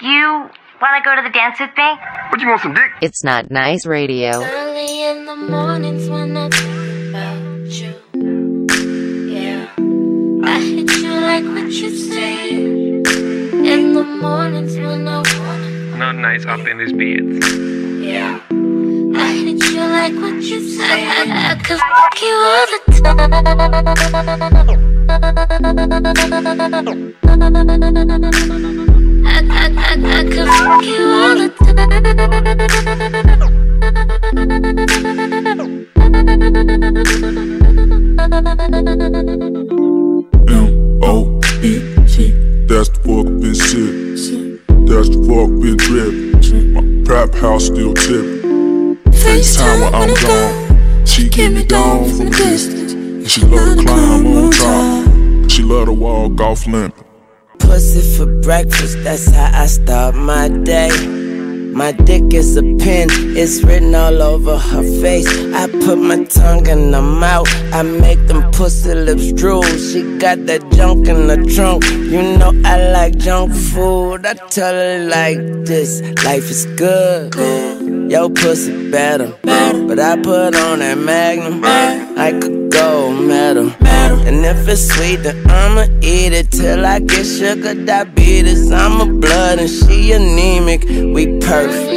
You want to go to the dance with me? What you want some dick? It's not nice radio. Early in the mornings when I think about you. Yeah. I hit you like what you say. In the mornings when I wanna. Not nice up in this bed. Yeah. I hit you like what you say. I, I could fuck you all the time. I, could fuck you all the time. That's the fuck been shit. That's the fuck been drip. My trap house still tipping. FaceTime when I'm gone. She give me down from a distance. And she love to climb on top. She love to walk off limp. Pussy for breakfast, that's how I start my day. My dick is a pen, it's written all over her face. I put my tongue in her mouth, I make them pussy lips drool. She got that junk in the trunk, you know I like junk food. I tell her like this, life is good. Yo, pussy better, but I put on that magnum. I could gold medal. And if it's sweet, then I'ma eat it till I get sugar diabetes. I'm a blood and she anemic. We perfect.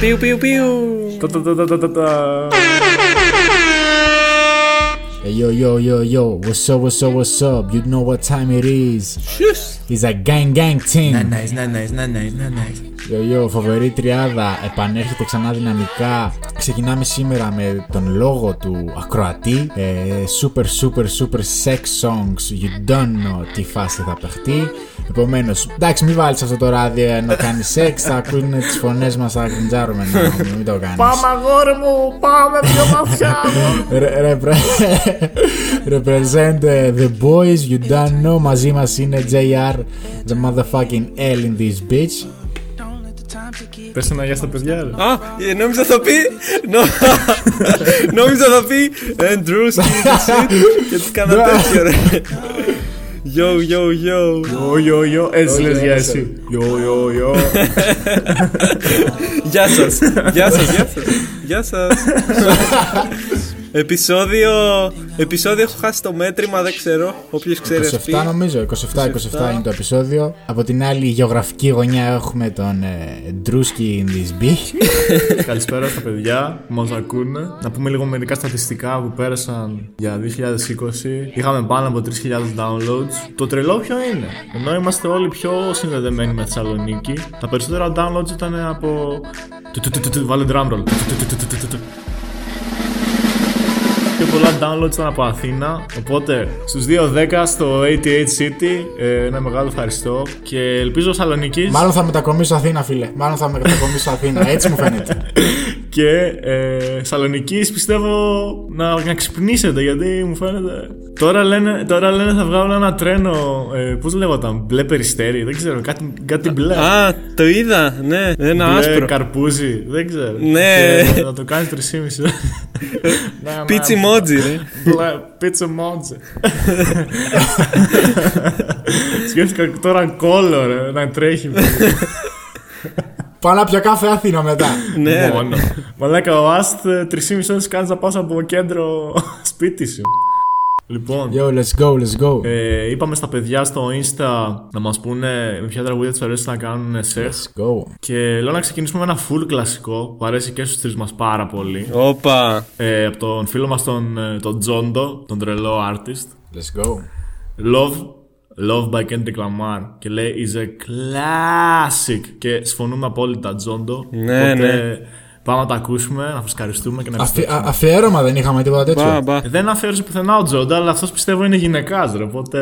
Pew pew pew. Da, da, da, da, da, da. Hey, yo, yo, yo, yo, what's up, what's up, what's up? You know what time it is. It's a gang gang team. Not nice, not nice, not nice, not nice. Yo, yo, φοβερή τριάδα επανέρχεται ξανά δυναμικά. Ξεκινάμε σήμερα με τον λόγο του ακροατή. Ε, super, super, super sex songs. You don't know τι φάση θα παιχτεί. Επομένως, εντάξει, μην βάλεις αυτό το ράδιο να κάνει σεξ. Θα ακούνε τις φωνές μας, θα γκρινζάρουμε. Να, μην το κάνεις. Πάμε αγόρι μου, πάμε πιο μαφιά μου. Represent uh, the boys, you don't know. Μαζί μας είναι JR, the motherfucking L in this bitch. Πες ένα γεια στα παιδιά ρε. Α, ε, νόμιζα θα πει. νο- Νόμιζα θα πει. Εντρούσκι και τις κάνα τέτοιο ρε. Yo, yo, yo. Yo, yo, yo. Έτσι λες για εσύ. Yo, yo, yo. Γεια σας. Γεια σας, γεια σας. Γεια σας. Επισόδιο. Επισόδιο έχω χάσει το μέτρημα, δεν ξέρω. Όποιο ξέρει αυτή. 27 νομίζω, 27-27 είναι το επεισόδιο. Από την άλλη γεωγραφική γωνιά έχουμε τον ε, Ντρούσκι in this bitch. Καλησπέρα στα παιδιά που μας ακούνε. Να πούμε λίγο μερικά στατιστικά που πέρασαν για 2020. Είχαμε πάνω από 3.000 downloads. Το τρελό ποιο είναι. Ενώ είμαστε όλοι πιο συνδεδεμένοι με Θεσσαλονίκη, τα περισσότερα downloads ήταν από. του- του- του- του- του- Βάλε drum roll. Πολλά downloads ήταν από Αθήνα. Οπότε στους 2.10 στο 88 City, ε, ένα μεγάλο ευχαριστώ. Και ελπίζω Σαλονίκη. Μάλλον θα μετακομίσω Αθήνα, φίλε. Μάλλον θα μετακομίσω Αθήνα. Έτσι μου φαίνεται. Και ε, Σαλονικής πιστεύω να, να ξυπνήσετε γιατί μου φαίνεται. Τώρα λένε, τώρα λένε θα βγάλουν ένα τρένο. Ε, Πώς λέγονταν, μπλε περιστέρι, δεν ξέρω, κάτι, κάτι μπλε. Α, το είδα, ναι, ένα μπλε άσπρο. καρπούζι, δεν ξέρω. Ναι. Και να το κάνει 3,5. Ναι, ναι, Πίτσι μότζι, ρε. Μπλε, πίτσα μότζι. Σκέφτηκα τώρα κόλλο, ρε, να τρέχει. Πάω να πιω καφέ Αθήνα μετά. Ναι, ρε. Μόνο. Μαλάκα, ο Αστ 3,5 ώρες κάνεις να πας από κέντρο σπίτι σου. Λοιπόν, Yo, let's go, let's go. ε, είπαμε στα παιδιά στο Insta να μας πούνε με ποια τραγούδια τους αρέσει να κάνουν σεξ. Let's go. Και λέω να ξεκινήσουμε με ένα full κλασικό που αρέσει και στους τρεις μας πάρα πολύ. Όπα. Ε, από τον φίλο μας τον, ε, τον Τζόντο, τον τρελό artist. Let's go. Love, Love by Kendrick Lamar. Και λέει is a classic. Και συμφωνούμε απόλυτα, Τζόντο. Ναι, ναι. Πάμε να τα ακούσουμε, να φουσκαριστούμε και να Αφι- επιστρέψουμε. α- αφιέρωμα δεν είχαμε τίποτα τέτοιο. Μπα, μπα. Ε, Δεν αφιέρωσε πουθενά ο Τζόντα, αλλά αυτός πιστεύω είναι γυναικάς, ρε. Οπότε.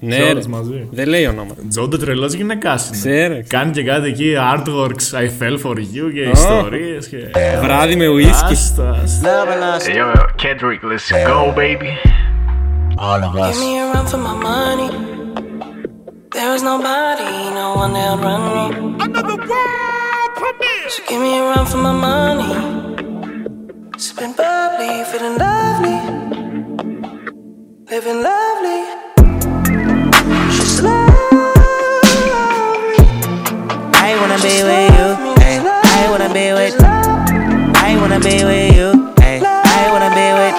Ναι, σε ρε. όλες μαζί. Δεν λέει ονόματα. Τζόντα τρελός γυναικάς είναι. Ξέρε. Κάνει και κάτι εκεί, artworks, I fell for you και ιστορίες. Και... Βράδυ με ουίσκι. Άστα, άστα. Hey, yo, Kendrick, let's go, baby. All of us. Give me a run for my money. There is nobody, no one that'll run me. Another world She give me a run for my money. Sipping bubbly, feeling lovely. Living lovely. She's lovely. I wanna be with you. I wanna be with I wanna be with you. I wanna be with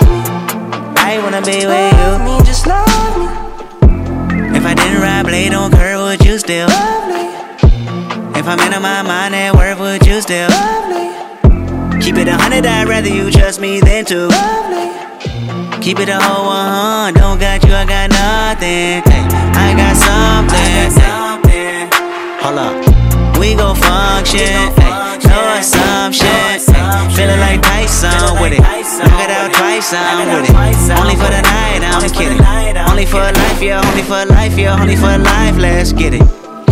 I wanna be with you. Me, just love me. If I didn't ride blade on curve, would you still love me? If I'm in my mind, then where would you still? love me? Keep it a hundred, I'd rather you trust me than to. Love me. Keep it a whole one, don't got you, I got nothing. Hey, I got something. I got Hey, hold up, we gon' function. Hey, no assumption. Hey, feeling like Tyson with it. Knock it out twice, I'm with it. Only for the night, I'm kidding. Only for life, yeah, only for life, yeah, only for life. Let's get it.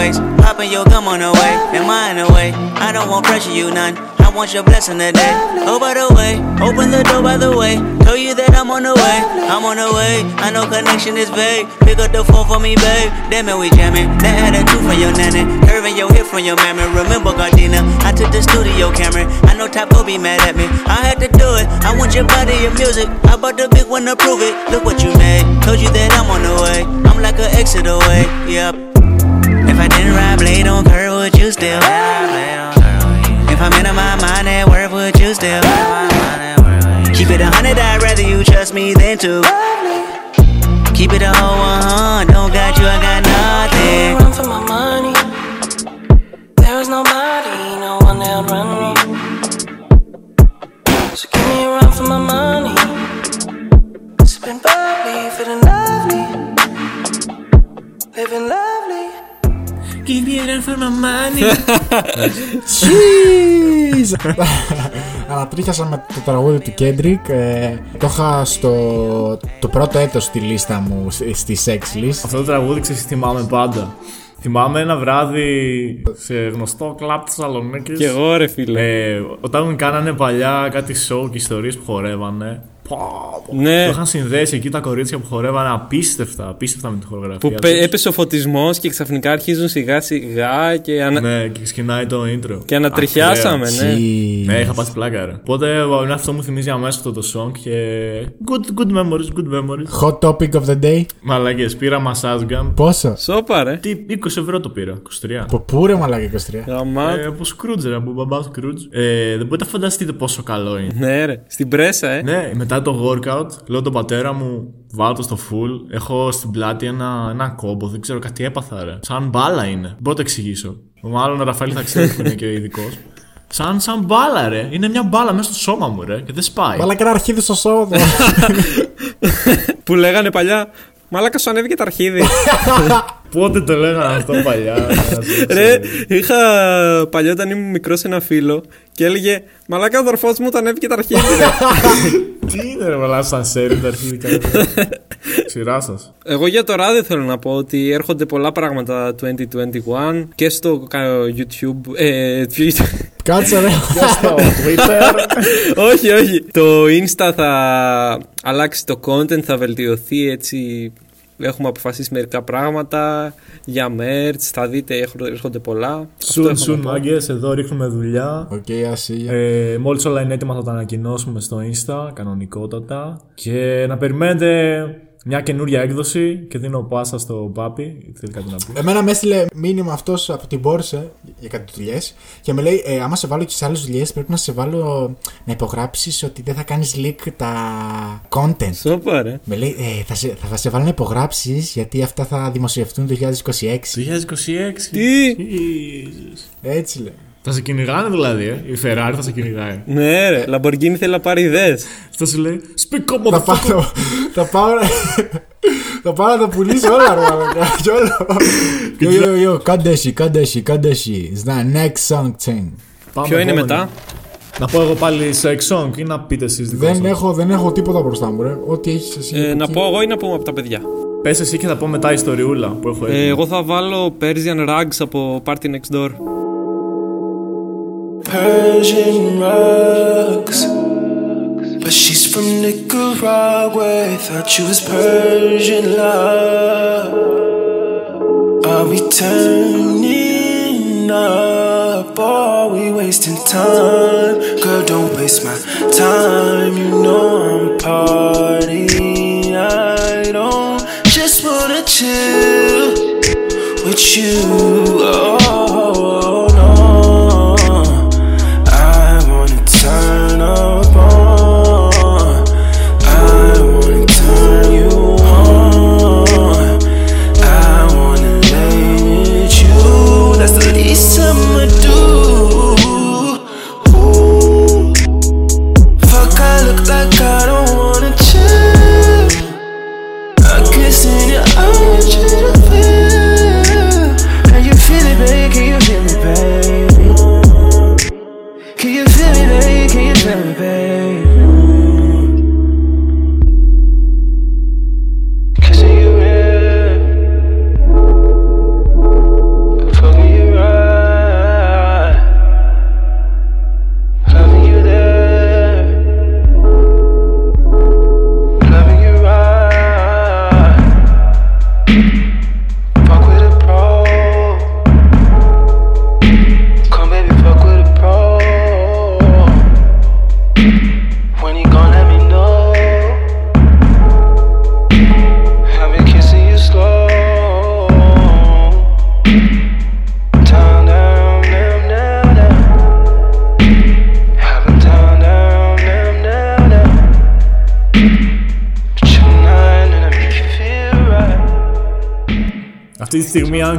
Got no time to waste. Poppin' your gum on the way, and mine away. I don't want pressure, you none. I want your blessing today. Oh, by the way, open the door by the way. Tell you that I'm on the way, I'm on the way. I know connection is vague. Pick up the phone for me, babe. Damn it, we jamming. That had a two from your nanny, curving your hip from your mammy. Remember Gardena? I took the studio camera. I know Top go be mad at me. I had to do it. I want your body, your music. I bought the big one to prove it. Look what you made. Told you that I'm on the way. I'm like an exit away. Yep. Didn't ride blade on curve, would you still? If I'm in my mind, at where would you still? Keep it a hundred, I'd rather you trust me than to. Keep it a whole one, don't got you, I got nothing. Run for my money. There is nobody, no one that'll run me. So give me a run for my money. Sipping bubbly, feeling lovely. Living lovely. Give me a run for my money. Cheese! Ανατρίχιασα με το τραγούδι του Kendrick. Ε, το είχα στο το πρώτο έτος στη λίστα μου, στη- στη sex list. Αυτό το τραγούδι ξέρεις τι θυμάμαι πάντα. Θυμάμαι ένα βράδυ σε γνωστό κλαμπ της Θεσσαλονίκης. Κι εγώ ρε φίλε. Ε, όταν κάνανε παλιά κάτι show και ιστορίες που χορεύανε. Πω, πω. Ναι. Το είχαν συνδέσει εκεί τα κορίτσια που χορεύανε απίστευτα, απίστευτα με τη χορογραφία. Που τους. πε- έπεσε ο φωτισμός και ξαφνικά αρχίζουν σιγά σιγά και, ανα... Ναι, και ξεκινάει το intro. και ανατριχιάσαμε, Ακραία. ναι. Cheese. Ναι, είχα πάθει πλάκα, ρε. Οπότε ε, αυτό μου θυμίζει αμέσως αυτό το song και. Good, good memories, good memories. Hot topic of the day. Μαλακέ, πήρα massage gun. Πόσο; Σόπα ρε. Τι, 20 ευρώ το πήρα, 23. Από πού ρε μαλάκα 23. Γαμά. Ε, από Scrooge, ρε, από μπαμπάς Scrooge. Ε, δεν μπορείτε να φανταστείτε πόσο καλό είναι. Ναι ρε. Στην πρέσα ε. ναι, μετά το workout, λέω τον πατέρα μου, βάλω το στο full. Έχω στην πλάτη ένα, ένα κόμπο, δεν ξέρω κάτι έπαθα, ρε. Σαν μπάλα είναι. Μπορώ να το εξηγήσω. Μάλλον ο Ραφαήλ θα ξέρει που είναι και ειδικός. Σαν, σαν μπάλα, ρε. Είναι μια μπάλα μέσα στο σώμα μου, ρε. Και δεν σπάει. Μαλάκα ένα αρχίδι στο σώμα του. Που λέγανε παλιά. Μάλακα σου ανέβηκε το αρχίδι. Πότε το λέγανε αυτό παλιά. Ρε, είχα παλιά όταν ήμουν μικρός ένα φίλο και έλεγε Μαλάκα ο αδερφός μου τον ανέβηκε το αρχίδι. ρε». Τι είναι, ρε, μαλά, σαν σέρι τα αρχίδια. Σειρά σας. Εγώ για τώρα δεν θέλω να πω ότι έρχονται πολλά πράγματα 2021 και στο κα- YouTube. Ε, Κάτσε ρε. Στο Twitter. όχι, όχι. Το Insta θα αλλάξει το content, θα βελτιωθεί έτσι. Έχουμε αποφασίσει μερικά πράγματα για merch. Θα δείτε, έρχονται- έρχονται πολλά. Αυτό Σουν, έχω σουν, να πω. μάγκες, εδώ ρίχνουμε δουλειά. Οκ, ασύγια. Ε, Μόλις όλα είναι έτοιμα θα τα ανακοινώσουμε στο Insta, κανονικότατα. Και να περιμένετε μια καινούρια έκδοση και δίνω πάσα στο Πάπι. Θέλει κάτι να πει. Εμένα με έστειλε μήνυμα αυτός από την Πόρσε για κάτι δουλειές και με λέει: ε, Άμα σε βάλω και σε άλλες δουλειές, πρέπει να σε βάλω να υπογράψεις ότι δεν θα κάνεις leak τα content. Σόπα, ρε. Με λέει: ε, θα, σε, θα, θα σε βάλω να υπογράψεις γιατί αυτά θα δημοσιευτούν το 2026. 2026. Τι; Jesus. Έτσι λέει. Θα σε κυνηγάνε δηλαδή, ε; Η Ferrari θα σε κυνηγάει. Ναι, ρε. Λαμπορκίνη θέλει να πάρει ιδέες. Αυτό σου λέει Speak up, Θα πάω, motherfucker. θα πάω, Θα πάω να τα πουλήσει όλα, ρε μαλακά. Κι όλο. Yo, yo, yo, κάντε εσύ, κάντε εσύ, κάντε εσύ. It's the next song thing. Πάμε Ποιο είναι επόμενη. μετά; Να πω εγώ πάλι sex song ή να πείτε εσείς δικό Δεν σας. έχω, δεν έχω τίποτα μπροστά μου, ρε. Ό,τι έχεις εσύ. Ε, από να εκεί. πω εγώ ή να πούμε από τα παιδιά; Πες εσύ και θα πω μετά ιστοριούλα που έχω Ε, έτοιμη. εγώ θα βάλω Persian Rags από Party Next Door. Persian rugs. But she's from Nicaragua. Thought you was Persian love. Are we turning up? Or are we wasting time? Girl, don't waste my time. You know I'm party. I don't just wanna chill with you. Oh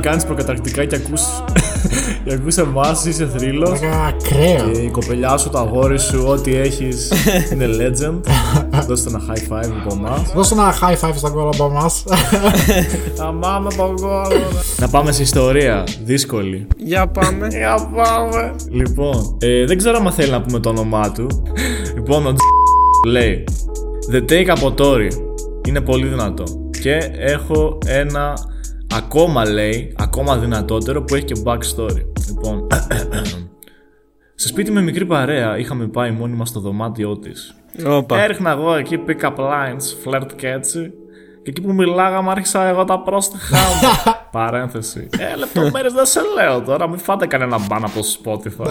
τη στιγμή αν κάνεις προκαταρκτικά και ακούς, και ακούς εμάς είσαι θρύλος Μαλάκα, ακραίο. και η κοπελιά σου, το αγόρι σου, ό,τι έχεις είναι legend. Δώστε ένα high five από εμάς. Δώσε ένα high five στα κόλλα από εμάς. Θα πάμε τον κόλλο. Να πάμε σε ιστορία. Δύσκολη. Για πάμε. Για πάμε. Λοιπόν, ε, δεν ξέρω αν θέλει να πούμε το όνομά του. Λοιπόν, ο Τζ λέει The take από Tory είναι πολύ δυνατό. Και έχω ένα ακόμα λέει, ακόμα δυνατότερο που έχει και backstory. Λοιπόν, σε σπίτι με μικρή παρέα είχαμε πάει μόνοι μας στο δωμάτιό της. Όπα. Έριχνα εγώ εκεί pick-up lines, flirt και έτσι. Και εκεί που μιλάγαμε άρχισα εγώ τα πρόστιχά μου. Παρένθεση. Ε, λεπτομέρειες δεν σε λέω τώρα, μην φάτε κανένα μπαν από το Spotify.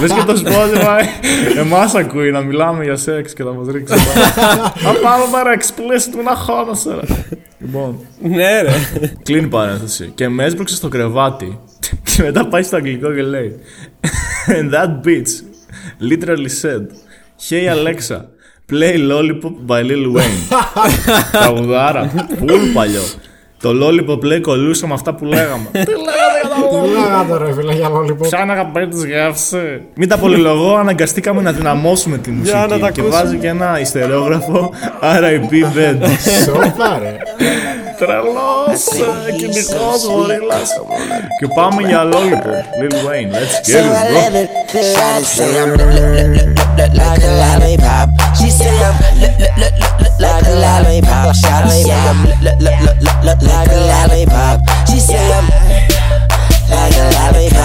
Λες και το Spotify εμάς ακούει να μιλάμε για σεξ και θα μας ρίξει. Θα πάμε πέρα explicit μου να χώνεσαι ρε. Λοιπόν, Ναι, ρε. κλείνει η παρένθεση. Και με έσπρωξε στο κρεβάτι. Και μετά πάει στο αγγλικό και λέει And that bitch literally said Hey Alexa, play Lollipop by Lil Wayne. Τραγουδάρα. Πολύ παλιό. Το Lollipop λέει κολούσε με αυτά που λέγαμε. Τι λέγατε για τα Τι λέγατε ρε φίλε για lollipop; Ποια είναι αγαπητή τη γεύση. Μην τα πολυλογώ, αναγκαστήκαμε να δυναμώσουμε τη μουσική. να τα και ακούσουμε. βάζει και ένα ιστερόγραφο RIP Bed. Σόπα ρε. Τρελός, ε, κυνηγός, γορίλας. Και πάμε για Lollipop. Lil Wayne, let's get it, bro. she said I'm look look look look look like a lollipop. She said I'm look like a lollipop. She said I'm like a lollipop.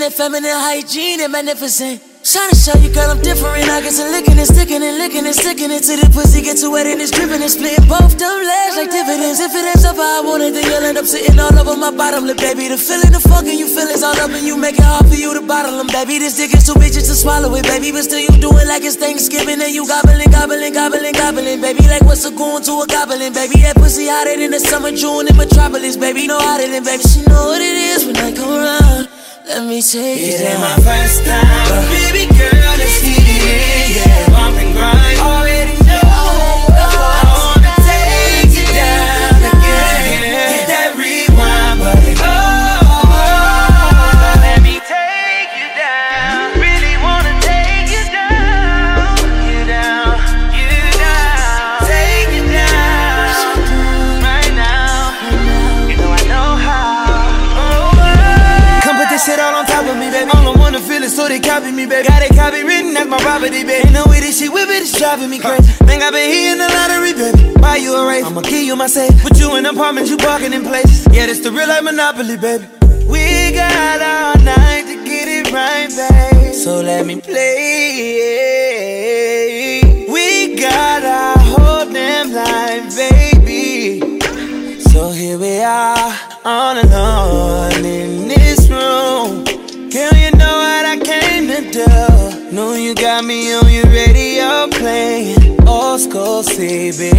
That feminine hygiene and magnificent. Trying to show you, girl, I'm different. I get to licking and sticking and licking and sticking it till the pussy gets too wet and it's dripping and splitting both them legs like dividends. If it ends up how I want it, then you'll end up sitting all over my bottom lip, baby. The feeling, the fucking you feel is all up and you make it hard for you to bottle them, baby. This dick is too just to swallow it, baby. But still, you do it like it's Thanksgiving and you gobbling, gobbling, gobbling, gobbling, baby. Like what's a going to a goblin, baby? That pussy hotter than the summer June in Metropolis, baby. No hotter than, baby. She know what it is when I come around. Let me take it. It ain't my first time, but baby girl, property, baby. Ain't no way this shit whip it, it's driving me crazy. Think I been hitting the lottery, baby. Buy you a race, I'ma give you my safe. Put you in apartments, you parking in places. Yeah, this the real life monopoly, baby. We got all night to get it right, babe. So let me play. We got our whole damn life, baby. So here we are, playing old school CB.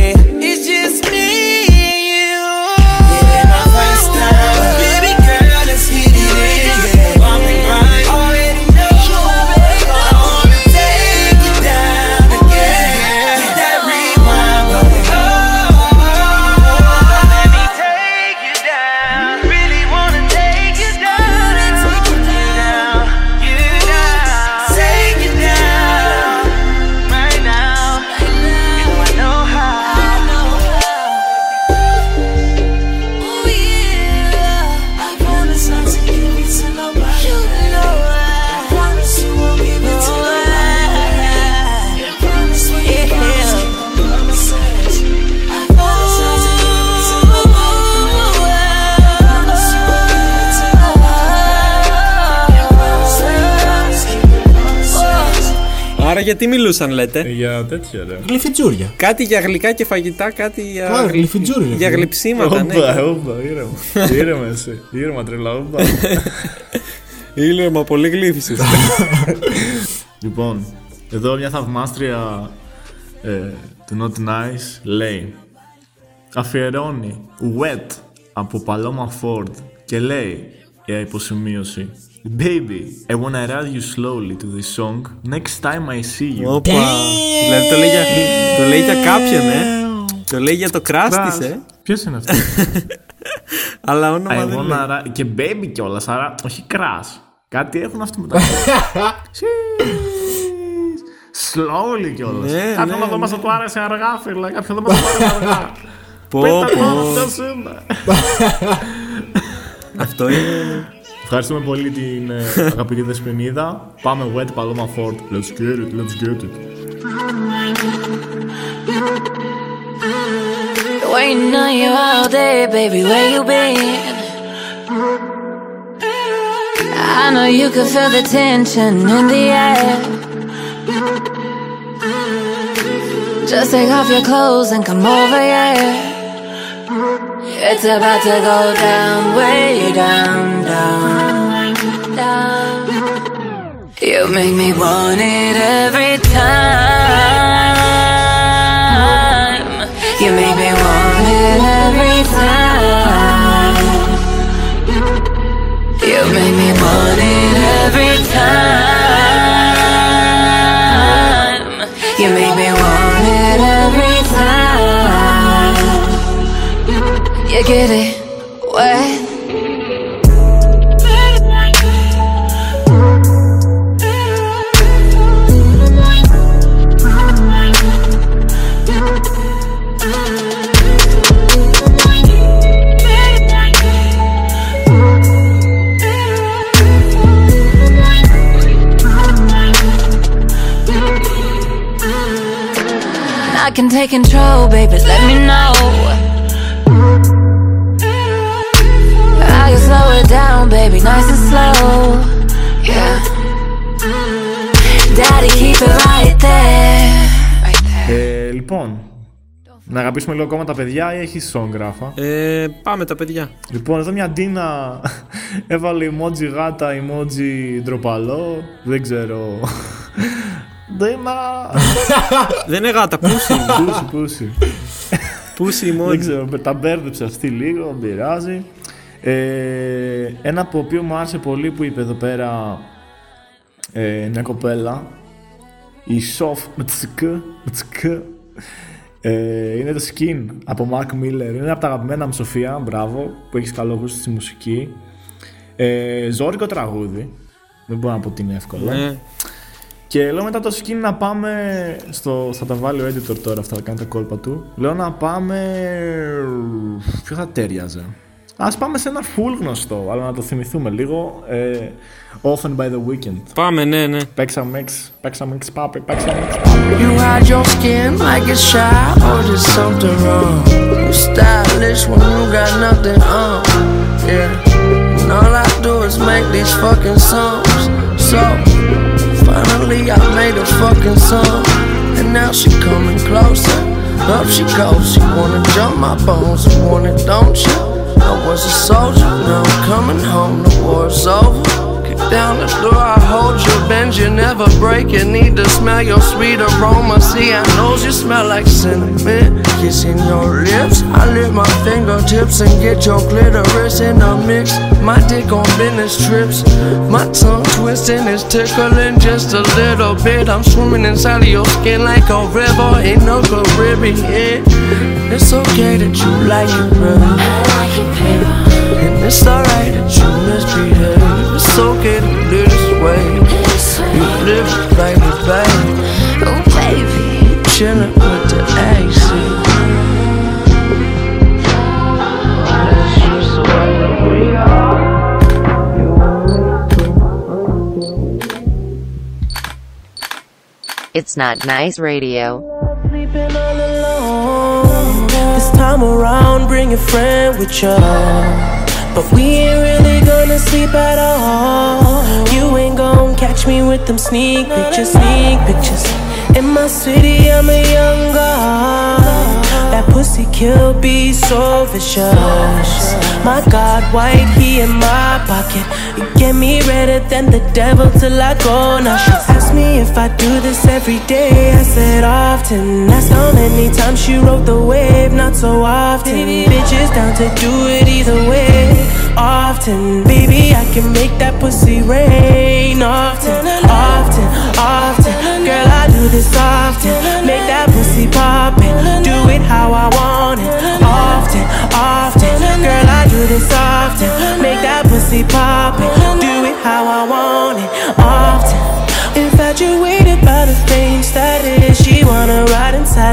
Γιατί μιλούσαν, λέτε. Ε, Για τέτοια ρε. Γλυφιτζούρια. Κάτι για γλυκά και φαγητά, κάτι για. Καλά, γλυφιτζούρια. Για γλυψίματα, ναι. Όπα, όπα, ήρεμα. Ήρεμα εσύ. Ήρεμα τρελά, όπα. Ήλιο, πολύ γλύφισες. Λοιπόν, εδώ μια θαυμάστρια ε, του Not Nice λέει Αφιερώνει Wet από Paloma Ford και λέει για υποσημείωση Baby, I wanna ride you slowly to this song next time I see you. Όπα. Δηλαδή το λέει για, το λέει για κάποιον, ε. Το λέει για το κράσ της, ε. Ποιος είναι αυτός; Αλλά όνομα I δεν λέει. wanna ride... Και baby κιόλας, άρα όχι κράς. Κάτι έχουν αυτοί μετά. Slowly κιόλας. Ναι, Κάποιον ναι, εδώ μας ναι. θα του άρεσε αργά, φίλε. Κάποιον εδώ μας θα του άρεσε αργά. Πω, Πέτα πω. μόνο, αυτός είναι. Αυτό είναι. Ευχαριστούμε πολύ την ε, αγαπητή Δεσποινίδα. Πάμε wet Paloma Ford. Let's get it, let's get it. Waiting on you all day, baby. Where you been? I know you can feel the tension in the air. Just take off your clothes and come over here. It's about to go down, way down, down, down. You make me want it every time. You make me want it every time. You make me want it every time. Can take control, baby. Let me know. I can slow it down, baby, nice and slow. Yeah. keep it right there. Ε, λοιπόν, να αγαπήσουμε λίγο ακόμα τα παιδιά ή έχεις song γράφα; Ε, πάμε τα παιδιά. Λοιπόν, εδώ μια Ντίνα έβαλε emoji γάτα, emoji ντροπαλό. Δεν ξέρω. Ντίνα! Δεν είναι γάτα, πούσι. Πούσι, πούσι. πούσι Δεν μόνο. ξέρω, τα μπέρδεψε αυτή λίγο, δεν πειράζει. Ε, ένα από το οποίο μου άρεσε πολύ που είπε εδώ πέρα ε, μια κοπέλα η Σοφ Μτσικ Μτσικ ε, είναι το skin από Mark Miller είναι από τα αγαπημένα μου Σοφία, μπράβο που έχεις καλό γούστο στη μουσική ε, ζώρικο τραγούδι δεν μπορώ να πω ότι είναι εύκολο Ναι. Και λέω μετά το skin να πάμε στο. Θα τα βάλει ο editor τώρα αυτά, θα κάνει τα κόλπα του. Λέω να πάμε. Ποιο θα τέριαζε. Α πάμε σε ένα full γνωστό, αλλά να το θυμηθούμε λίγο. Ε, Often by the Weekend. Πάμε, ναι, ναι. Παίξαμε mix, παίξαμε mix πάπε, παίξαμε mix πάπε. You hide your skin like it's shy or there's something wrong; You stylish when you got nothing on. Yeah. And all I do is make these fucking songs. So finally I made a fucking song. And now she coming closer. Up she goes. She wanna jump my bones. You want it, don't you? I was a soldier. Now I'm coming home. The war's over. Kick down the door, I hold you, bend you, never break it. Need to smell your sweet aroma. See, I knows you smell like cinnamon. Kissing your lips, I lift my fingertips and get your clitoris in a mix. My dick on business trips, my tongue twisting is tickling just a little bit. I'm swimming inside of your skin like a river in the Caribbean. It's okay that you like it, baby. And it's alright that you misbehave. It's okay to live this way. You live it, baby, baby. Oh, baby. Chillin' with the AC. That's just the way that we are. It's not nice radio. Sleeping all alone. This time around, bring a friend with you. But we ain't really gonna sleep at all. You ain't gonna catch me with them sneak pictures, sneak pictures. In my city, I'm a young god. That pussy kill be so vicious. My God, white, he in my pocket. You get me redder than the devil till I go. Now she asked me if I do this every day. I said often. Asked how many times she rode the wave. Not so often. Bitches down to do it either way. Often, baby, I can make that pussy rain. Often, often, often. Girl, I do this often. Make that pussy pop it. Do it how I want it. Often, often. Girl, I do this often. Make that pussy pop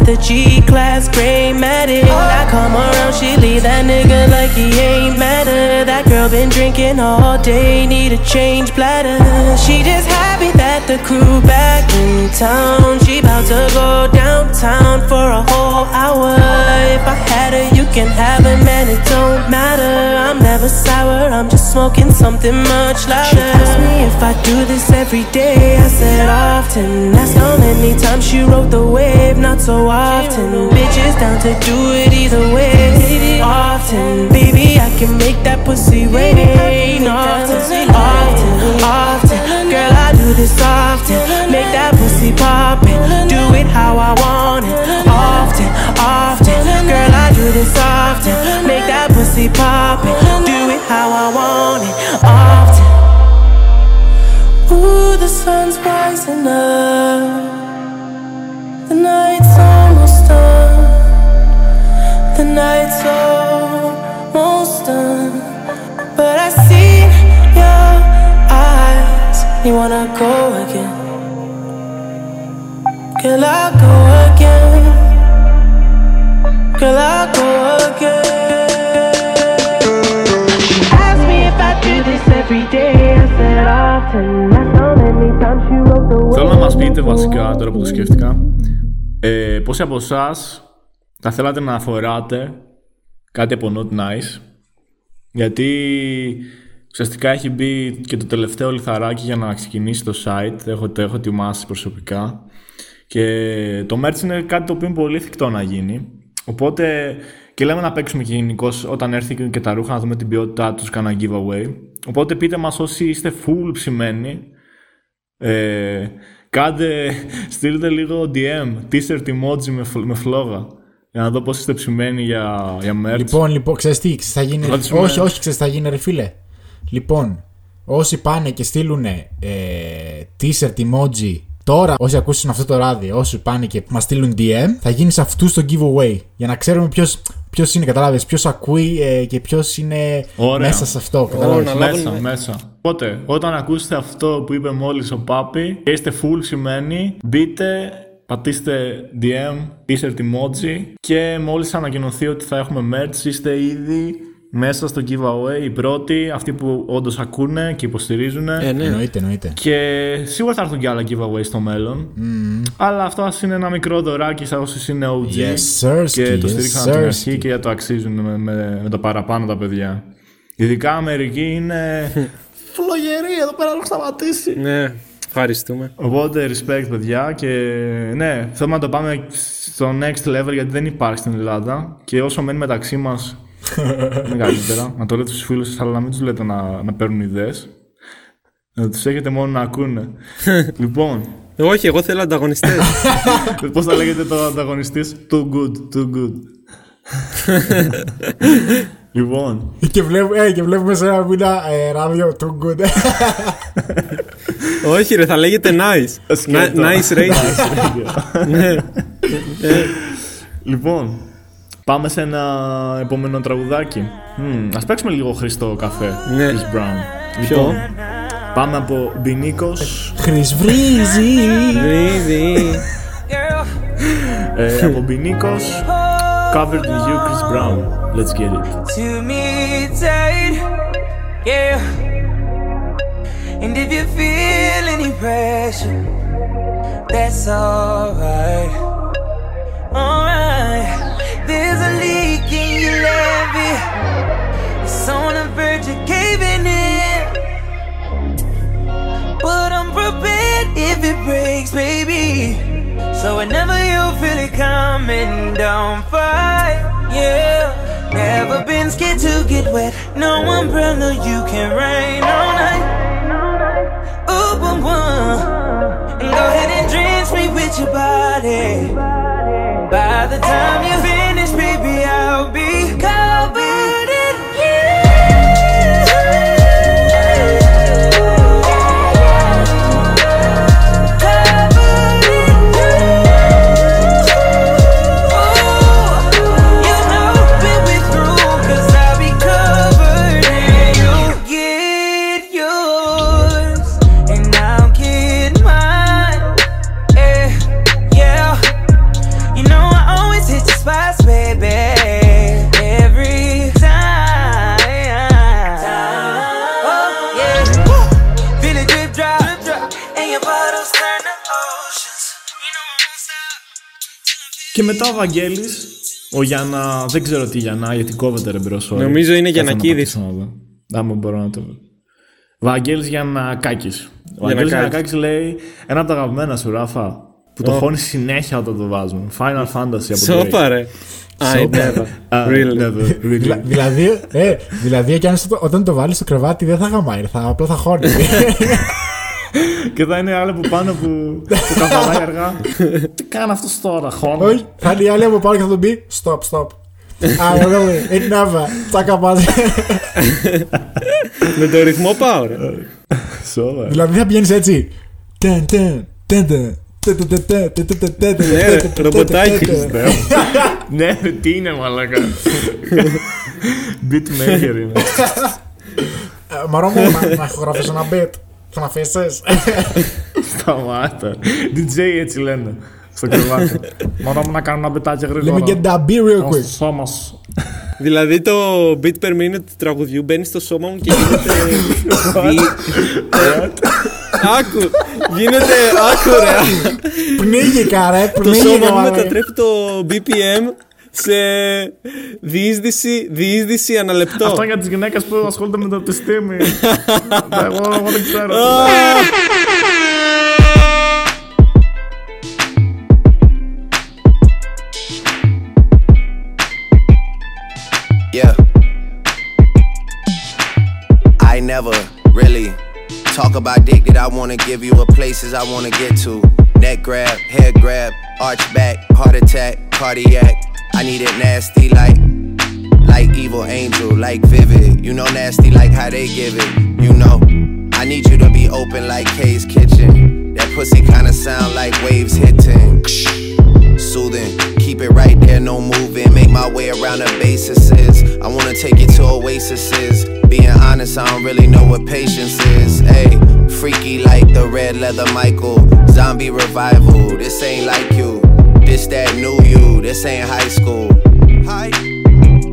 the G class gray matted. I come around, she leave that nigga like he ain't matter. That girl been drinking all day, need a change bladder. She just happy that the crew back in town. She about to go downtown for a whole hour. If I had her, you can have her, man, it don't matter. I'm never sour, I'm just smoking something much louder. She asked me if I do this every day. I said often. Asked how many times she rode the wave. Not so often. Bitches down to do it either way. Often, baby, I can make that pussy rain. Often, often, often. Girl, I do this often. Make that pussy pop it. Do it how I want it. Often, often. Girl, I do this often. Make that pussy pop it how I want it. Often. Ooh, the sun's rising up. The night's almost done. The night's almost done. But I see your eyes. You wanna go again? Girl, I go again. Girl, I go again. Θέλω να μας πείτε βασικά, τώρα που το σκέφτηκα, ε, πόσοι από εσάς θα θέλατε να φοράτε κάτι από Not Nice, γιατί Ουσιαστικά έχει μπει και το τελευταίο λιθαράκι για να ξεκινήσει το site. Έχω, το έχω ετοιμάσει προσωπικά. Και το merch είναι κάτι το οποίο είναι πολύ εφικτό να γίνει. Οπότε και λέμε να παίξουμε και γενικώς όταν έρθει και τα ρούχα να δούμε την ποιότητά τους κάνα giveaway. Οπότε πείτε μας όσοι είστε full ψημένοι. Ε, κάντε, στείλτε λίγο DM, t-shirt emoji με, φλ- με φλόγα. Για να δω πώς είστε ψημένοι για, για merch. Λοιπόν, λοιπόν, ξέρεις τι, ξέρεις τι θα γίνει. Ρωτήσουμε. Όχι, όχι, ξέρεις τι θα γίνει, ρε φίλε. Λοιπόν, όσοι πάνε και στείλουν ε, t-shirt emoji τώρα, όσοι ακούσουν αυτό το ράδι, όσοι πάνε και μας στείλουν DM, θα γίνει σε αυτούς το giveaway. Για να ξέρουμε ποιο ποιος είναι, κατάλαβες, ποιος ακούει ε, και ποιος είναι Ωραία. μέσα σε αυτό. Ωραία. Κατάλαβες. να μέσα, λάβουν- μέσα. Οπότε, όταν ακούσετε αυτό που είπε μόλις ο Πάπη και είστε full σημαίνει, μπείτε, πατήστε DM, t-shirt emoji και μόλις ανακοινωθεί ότι θα έχουμε merch, είστε ήδη μέσα στο giveaway, οι πρώτοι, αυτοί που όντως ακούνε και υποστηρίζουν. Ε, ναι. Εννοείται, εννοείται. Και σίγουρα θα έρθουν και άλλα giveaway στο μέλλον. Αλλά αυτό ας είναι ένα μικρό δωράκι σε όσους είναι OG. Yes, sir, και το yes, στήριξαν από την sir, αρχή και το αξίζουν με, με, με το παραπάνω τα παιδιά. Ειδικά Αμερική είναι φλογερή, εδώ πέρα έχω σταματήσει. Ναι, ευχαριστούμε. Οπότε respect παιδιά και ναι, θέλουμε να το πάμε στο next level γιατί δεν υπάρχει στην Ελλάδα και όσο μένει μεταξύ μας είναι καλύτερα. να το λέτε στους φίλους σας αλλά να μην τους λέτε να, να παίρνουν ιδέες. Να τους έχετε μόνο να ακούνε. λοιπόν, Όχι, εγώ θέλω ανταγωνιστές. πώς θα λέγεται το ανταγωνιστής; Too good, too good. λοιπόν, Και, βλέπουμε, ε, και βλέπουμε σε ένα μήνα ε, ράδιο too good. Όχι, ρε, θα λέγεται nice. Σκέτο. Ni- nice radio. ναι. Λοιπόν, πάμε σε ένα επόμενο τραγουδάκι. Μμμ, ας παίξουμε λίγο Χριστό καφέ. Ναι. Chris Brown. Ποιο; Λοιπόν, πάμε από Μπινίκος, Χρυσβρίζει. Βρίδι. ε, από Μπινίκος, Covered in You, Chris Brown. Let's get it. to me tight, yeah. And if you feel any pressure, that's alright. Alright, It's on the verge of caving in. But I'm prepared if it breaks, baby. So whenever you feel it coming, don't fight. Yeah, never been scared to get wet. No umbrella, you can rain all night. Boom, boom. And go ahead and drench me with your body. By the time you finish, baby, I'll be Και μετά ο Βαγγέλης, ο Γιάννα, δεν ξέρω τι Γιάννα, γιατί κόβεται ρε μπρος sorry. Νομίζω είναι Κάτσε να Γιαννακίδης. πατήσω να δω. Άμα μπορώ να το δω. Βαγγέλης Γιαννακάκης. Ο Βαγγέλης Γιαννακάκης. Γιαννακάκης λέει ένα από τα αγαπημένα σου Ράφα, που το Ω. χώνεις συνέχεια όταν το βάζουμε. Final Fantasy από το Σόπα, ρε. I never. Really. Never, really. Δηλα- δηλαδή, ε, δηλαδή κι αν στο- όταν το βάλεις στο κρεβάτι δεν θα γαμάει, θα, απλά θα χώνεις. και θα είναι άλλα που πάνω που, που καβαλάει αργά. Τι κάνει αυτό τώρα, χώρο. Όχι, θα είναι η άλλη από πάνω και θα τον πει stop, stop. Α, εγώ ενάβα, τσάκα μαζί. Με το ρυθμό πάω, ρε. Σοβαρά. Δηλαδή θα πηγαίνει έτσι. Τεν, τεν, τεν, τεν. Ναι, ρομποτάκι. Ναι, τι είναι μαλακά. Beatmaker είναι. Μαρό μου, να έχω γράφει ένα bet. Θα με αφήσεις. Σταμάτα. DJ έτσι λένε. Στο κρεβάτι. Μόνο μου να κάνω ένα μπετάκι Let me γρήγορα. get that beer real Στο quick. σώμας σου. Δηλαδή το beat per minute του τραγουδιού μπαίνει στο σώμα μου και γίνεται. Δι- Ε, Άκου! Γίνεται. Άκου, ρε. Πνίγηκα, ρε, Το πνίγηκα. σώμα μου μαλάκα. μετατρέπει το BPM σε διείσδυση, διείσδυση αναλεπτό. Αυτό για τι γυναίκε που ασχολούνται με το επιστήμη. εγώ, εγώ δεν ξέρω. Yeah. I never really talk about dick that I wanna give you or places I wanna get to. Neck grab, head grab, arch back, heart attack, cardiac. I need it nasty like like evil angel, like vivid. You know nasty like how they give it. You know. I need you to be open like Kay's kitchen. That pussy kinda sound like waves hitting. Soothing, keep it right there, no moving. Make my way around the bases. I wanna take you to oases. Being honest, I don't really know what patience is. Hey, freaky like the red leather Michael. Zombie revival, this ain't like you. This that new you, this ain't high school. Hi.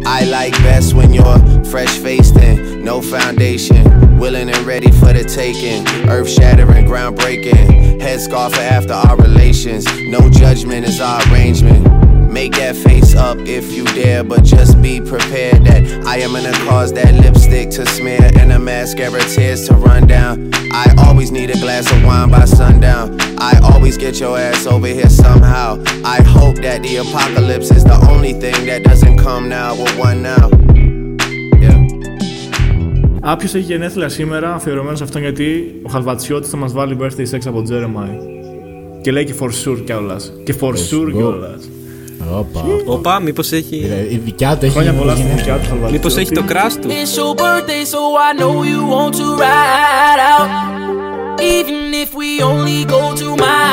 I like best when you're fresh faced and no foundation. Willing and ready for the taking. Earth shattering, groundbreaking. Headscarf for after our relations. No judgment is our arrangement. Make that face up if you dare, but just be prepared that I am gonna cause that lipstick to smear and a mascara tears to run down. I always need a glass of wine by sundown. I always get your ass over here somehow. I hope that the apocalypse is the only thing that doesn't come now with one now. Άπιο έχει γενέθλια σήμερα, αφιερωμένο σε αυτόν γιατί ο Χαλβατσιώτη θα μα βάλει birthday sex από Jeremiah. Και λέει και for sure κιόλα. Και for sure κιόλα. Όπα. Όπα, μήπω έχει. Η δικιά του έχει. Χρόνια πολλά στην δικιά του Χαλβατσιώτη. Μήπω έχει το κράσ του. It's your birthday, so I know you want to ride out. Even if we only go to my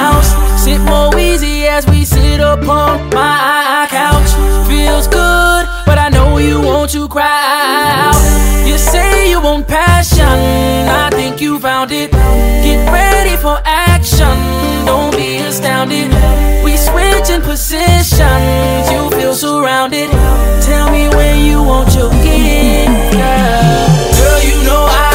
house. Sit more easy as we sit upon my couch. Feels good, but I know you want to cry out. You say you want passion, I think you found it. Get ready for action, don't be astounded. We switch in positions, you feel surrounded. Tell me when you want your gift. Girl, you know I,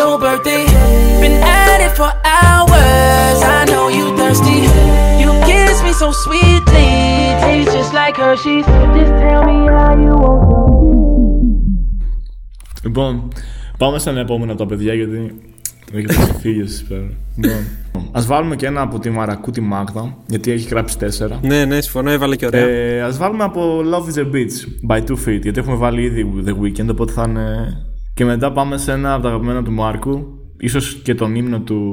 your birthday. Been at it for hours, I know you thirsty. You kiss me so sweetly, tastes just like Hershey's. Just tell me how you want your Λοιπόν, πάμε στα επόμενα από τα παιδιά γιατί έχει φύγεις εσείς πέρα. Λοιπόν, ας βάλουμε και ένα από τη Μαρακού τη Μάγδα, γιατί έχει γράψει τέσσερα. Ναι, ναι, συμφωνώ, έβαλε και ωραία. Ε, ας βάλουμε από Love is a Beach by Two Feet, γιατί έχουμε βάλει ήδη The Weekend, οπότε θα είναι... Και μετά πάμε σε ένα από τα αγαπημένα του Μάρκου, ίσως και τον ύμνο του,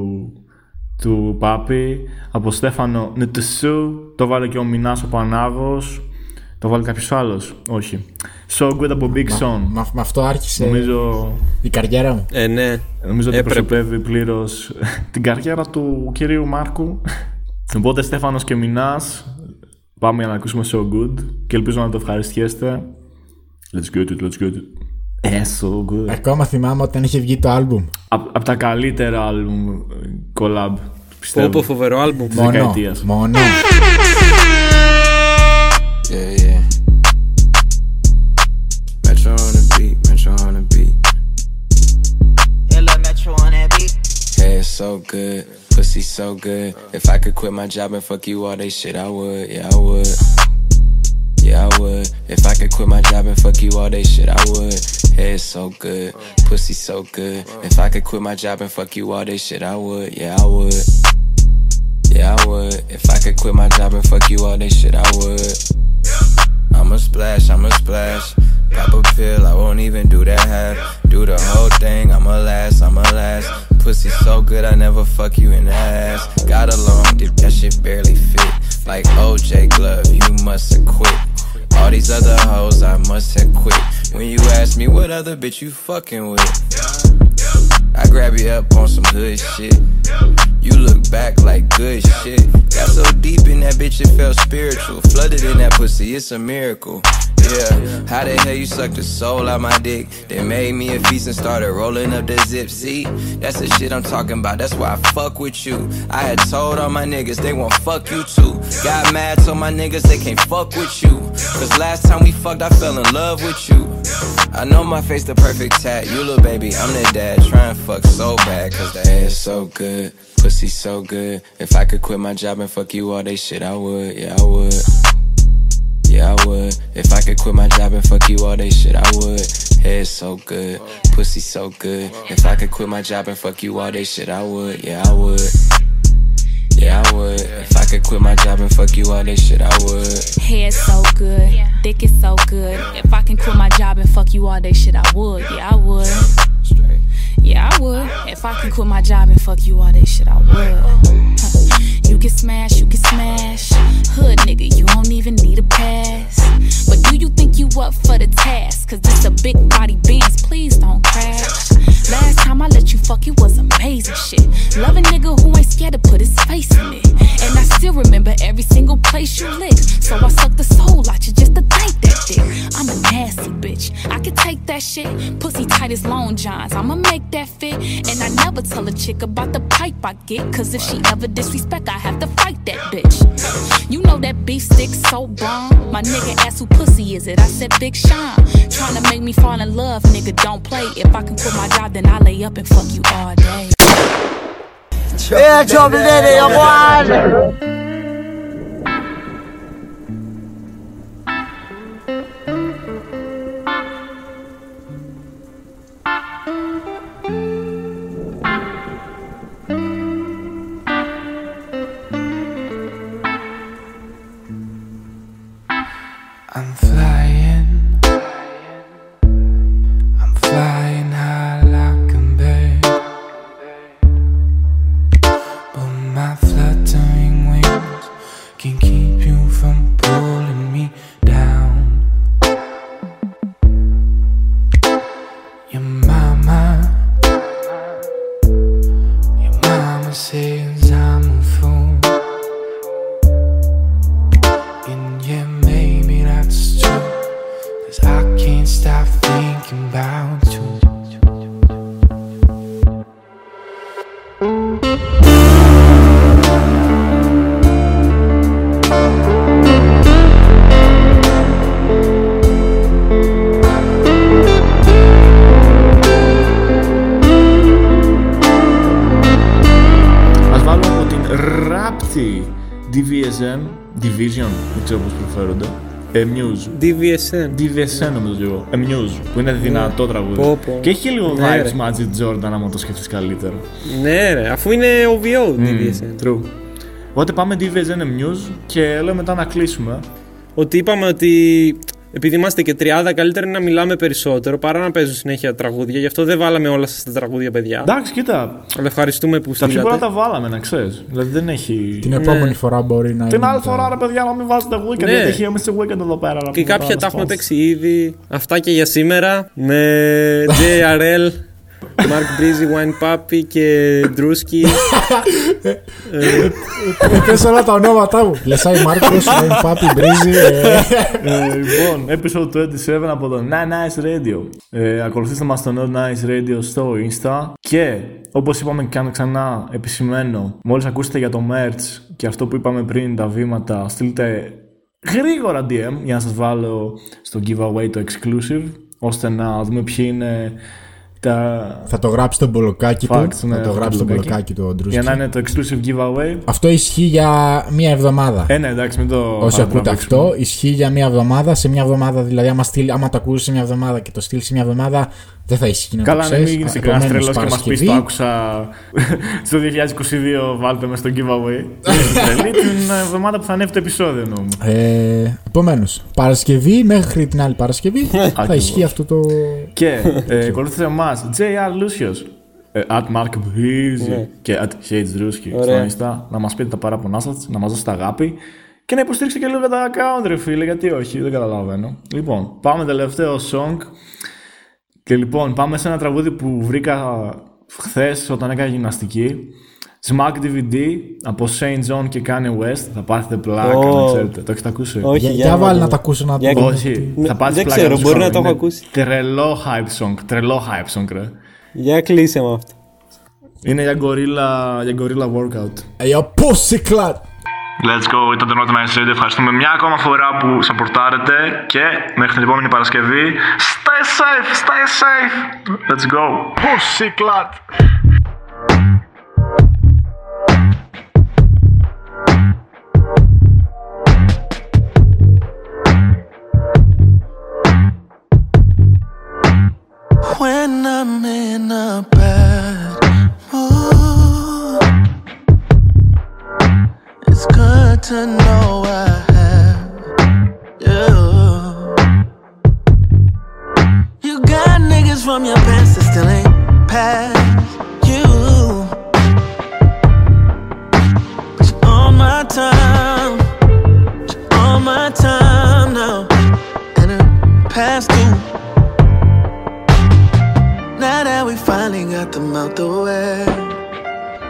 του Πάπη, από Στέφανο Νετεσού, το βάλε και ο Μινάς ο Πανάγος, το βάλε κάποιος άλλος, όχι. So Good από Big Son. Μα, με αυτό άρχισε Νομίζω, η καριέρα μου. Ε, ναι. νομίζω ότι Έπρεπε. προσωπεύει πλήρως την καριέρα του κυρίου Μάρκου. Οπότε Στέφανος και Μινάς, πάμε για να ακούσουμε So Good και ελπίζω να το ευχαριστιέστε. Let's get it, let's get it. Ε, so good. Ακόμα θυμάμαι όταν είχε βγει το άλμπουμ. Από τα καλύτερα άλμπουμ ε, collab, πιστεύω. Πω, πω, φοβερό άλμπουμ. Της Μόνο. δεκαετίας. Μόνο. Yeah, yeah. Metro on the beat, Metro on the beat. Metro on that beat. Hey, it's so good, pussy so good. If I could quit my job and fuck you all day shit, I would, yeah, I would. Yeah, I would. If I could quit my job and fuck you all day shit, I would. It's so good, pussy so good. If I could quit my job and fuck you all day shit, I would, yeah, I would. Yeah, I would. If I could quit my job and fuck you all day shit, I would. I'ma splash, I'ma splash. Pop a pill, I won't even do that half. Do the whole thing, I'ma last, I'ma last. Pussy so good, I never fuck you in the ass. Got a long dick, that shit barely fit. Like OJ Glove, you must have quit. All these other hoes, I must have quit. When you ask me what other bitch you fucking with, I grab you up on some hood shit. You look back like good shit. Got so deep in that bitch, it felt spiritual. Flooded in that pussy, it's a miracle. Yeah, how the hell you sucked the soul out my dick? They made me a feast and started rolling up the zip. See, that's the shit I'm talking about. That's why I fuck with you. I had told all my niggas they won't fuck you too. Got mad, told my niggas they can't fuck with you. Cause last time we fucked, I fell in love with you. I know my face the perfect tat. You little baby, I'm the dad. Try and fuck so bad, cause the ass so good. Pussy so good. If I could quit my job and fuck you all day shit, I would. Yeah, I would. Yeah, I would. If I could quit my job and fuck you all day shit, I would. Head so good. Pussy so good. If I could quit my job and fuck you all day shit, I would. Yeah, I would. Yeah, I would. If I could quit my job and fuck you all day shit, I would. Hair so good, dick is so good. If I can quit my job and fuck you all day, shit, I would. Yeah, I would. Yeah, I would. If I can quit my job and fuck you all day, shit, I would. You can smash, you can smash. Hood nigga, you don't even need a pass. But do you think you up for the task? Cause this a big body Benz, please don't crash. Last time I let you fuck, it was amazing shit. Love a nigga who ain't scared to put his face in it. And I still remember every single place you licked. So I suck the soul out you just to thank that dick. I'm a nasty bitch. I can take that shit. Pussy tight as long johns. I'ma make that fit. And I never tell a chick about the pipe I get. Cause if she ever disrespect, I have to fight that bitch. You know that beef stick so bomb. My nigga asked who pussy is it. I said Big Sean. Trying to make me fall in love, nigga. Don't play. If I can quit my job, then I lay up and fuck you all day. Yeah, Trouble Daddy, I'm one. Amuse. DVSN. DVSN νομίζω και εγώ. Amuse, που είναι δυνατό τραγούδι. Πω, πω. Και έχει λίγο Ναι, ρε. vibes Magic Jordan, άμα το σκεφτείς καλύτερα. Ναι, ρε, αφού είναι OVO Mm, DVSN. True. Οπότε πάμε DVSN Amuse και λέω μετά να κλείσουμε. Ότι είπαμε ότι επειδή είμαστε και τριάδα, καλύτερα είναι να μιλάμε περισσότερο παρά να παίζουν συνέχεια τραγούδια. Γι' αυτό δεν βάλαμε όλα σας τα τραγούδια, παιδιά. Εντάξει, κοίτα. Αλλά ευχαριστούμε που Τα πιο στείλατε. πολλά τα βάλαμε, να ξέρεις. Δηλαδή δεν έχει. Την επόμενη φορά μπορεί να Την είναι άλλη τα- φορά, ρε παιδιά, να μην βάζετε weekend. Ναι. Γιατί έχει εμεί σε weekend εδώ πέρα. να Και πούμε κάποια άλλα τα έχουμε spots. παίξει ήδη. Αυτά και για σήμερα. Με JRL, Mark Breezy, Wine Papi και Drewski. Ε, Πες όλα τα ονόματά μου. Λεσάι Μάρκος, Λάιν Πάπι, Μπρίζι. ε. Ε, λοιπόν, episode 27 από το Nine Nice Radio. Ε, ακολουθήστε μας στο Nine Nice Radio στο Insta και όπως είπαμε και αν ξανά επισημένω, μόλις ακούσετε για το merch και αυτό που είπαμε πριν, τα βήματα, στείλτε γρήγορα DM για να σας βάλω στο giveaway το exclusive ώστε να δούμε ποιοι είναι τα... Θα το γράψει το μπολοκάκι του. Facts, ναι, θα το αυτό γράψει το μπολοκάκι. μπολοκάκι του ο Ντρούσκι. Για να είναι το exclusive giveaway. Αυτό ισχύει για μία εβδομάδα. Ε, ναι, εντάξει, μην το Όσοι ακούτε παρατραβήξουμε. αυτό, ισχύει για μία εβδομάδα. Σε μία εβδομάδα, δηλαδή, άμα, στείλει, άμα το ακούσει σε μία εβδομάδα και το στείλει σε μία εβδομάδα, δεν θα ισχύει να Καλά, το ναι, ξέρεις. μην γίνεις Επομένως, κανένα τρελός και μας πεις Παρασκευή, το άκουσα στο 2022. Βάλτε με στο giveaway. Δεν είστε τρελοί, την εβδομάδα που θα ανέβει το επεισόδιο εννοούμε. Ε, Επομένως, Παρασκευή μέχρι την άλλη Παρασκευή θα Ακριβώς. ισχύει αυτό το. Και ε, ακολούθησε εμάς JR Lucius. ε, at Mark Breezy Ναι. και at Hate Drewski στο Ωραία. Insta. Να μας πείτε τα παράπονά σας, να μας δώσετε αγάπη και να υποστηρίξετε και λίγο για τα account, ρε φίλε. Γιατί όχι, δεν καταλαβαίνω. Λοιπόν, πάμε τελευταίο song. Και λοιπόν, πάμε σε ένα τραγούδι που βρήκα χθες όταν έκανα γυμναστική. Smack DVD από Saint John και Kanye West. Θα πάθετε πλάκα, Ω. να ξέρετε. Το έχετε ακούσει. Όχι, Για, για για να βάλει δω. να τα ακούσω να Για- το Όχι, Ναι, θα πάθεις δεν πλάκα. ξέρω, δεν μπορεί σου να το είναι έχω ακούσει. Τρελό hype song. Τρελό hype song, ρε. Για κλείσε με αυτό. Είναι για gorilla, για gorilla workout. Yo, pussy clat! Let's go, ήταν το Not Nice Radio. Ευχαριστούμε μια ακόμα φορά που σαπορτάρετε και μέχρι την επόμενη Παρασκευή. Stay safe, stay safe. Let's go. Pussy clat. When I'm in a bad mood, it's good to know I have you. You from your past that still ain't past you. But you're on my time, you're on my time now, and it past due. Now that we finally got them out the way,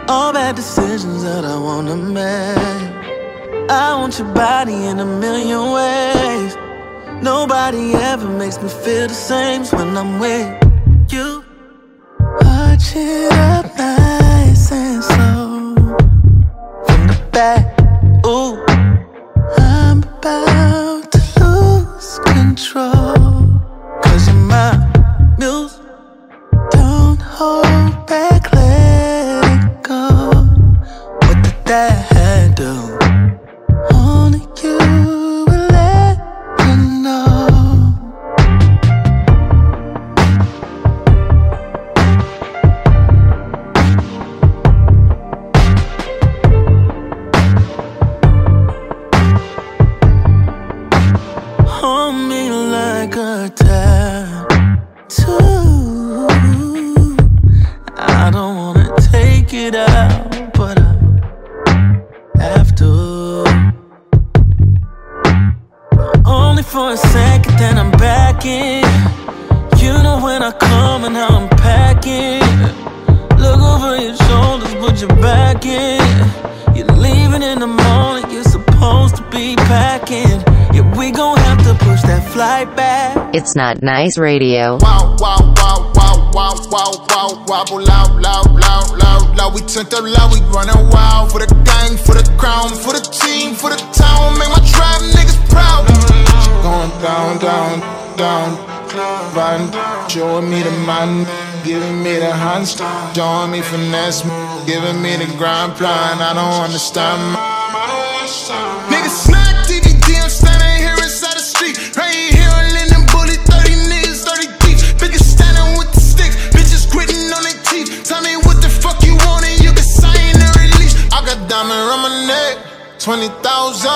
all bad decisions that I wanna make. I want your body in a million ways. Nobody ever makes me feel the same when I'm with you. Watch it up nice not nice radio. Wow, wow, wow, wow, wow, wow, wow, wobble loud, loud, loud, loud, loud. We turned up loud, we running wild for the gang, for the crown, for the team, for the town. Make my trap niggas proud. Going down, down, down, riding, showing me the man, giving me the hands, showing me finesse, giving me the grind plan. I don't understand. Niggas snack 20,000.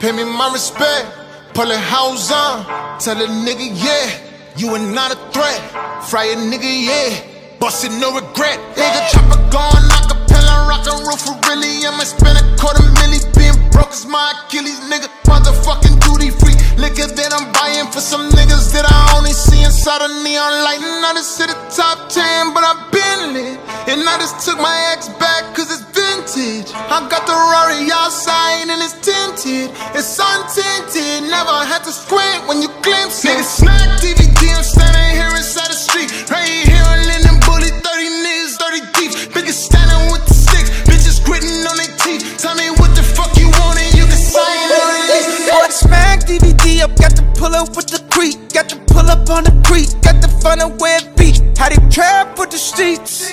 Pay me my respect, pull it house on. Tell a nigga, yeah, you are not a threat. Fry a nigga, yeah. Bust it, no regret. Nigga, chopper gone, acapella, rockin' roof for really. I'ma spend a quarter milli. Being broke is my Achilles, nigga. Motherfucking duty free. Liquor that I'm buying for some niggas that I only see inside a neon light. And I just hit the top 10, but I've been lit. And I just took my ex back, cause it's vintage. I got the Rari outside and it's tinted. It's untinted. Never had to squint when you glimpse it. Nigga, snack DVD, I'm standing here inside the street. Right here, Up, got to pull up with the creek, got to pull up on the creek, got to find a way it be. How they trap with the streets.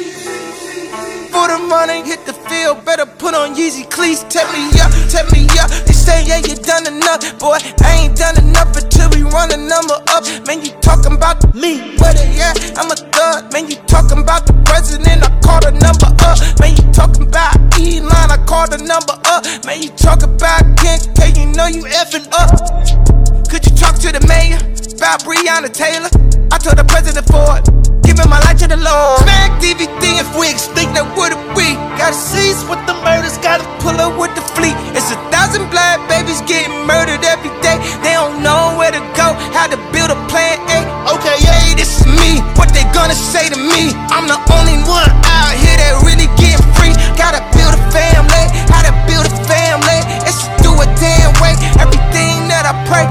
For the money, hit the field, better put on Yeezy cleats. Tell me up, tell me up. They say yeah, you done enough, boy. I ain't done enough until we run the number up. Man, you talking about me, where they at? I'm a thug. Man, you talking about the president? I call the number up. Man, you talking about Elon? I call the number up. Man, you talking about Ken K? You know you effing up. Could you talk to the mayor about Breonna Taylor? I told the president Ford, giving my life to the Lord. Smack DVD if we extinct, that would it be? Gotta cease with the murders, gotta pull up with the fleet. It's a thousand black babies getting murdered every day. They don't know where to go, how to build a plan A. Okay, hey, this is me. What they gonna say to me? I'm the only one out here that really getting free. Gotta build a family, how to build a family. It's do a damn way. Everything that I pray.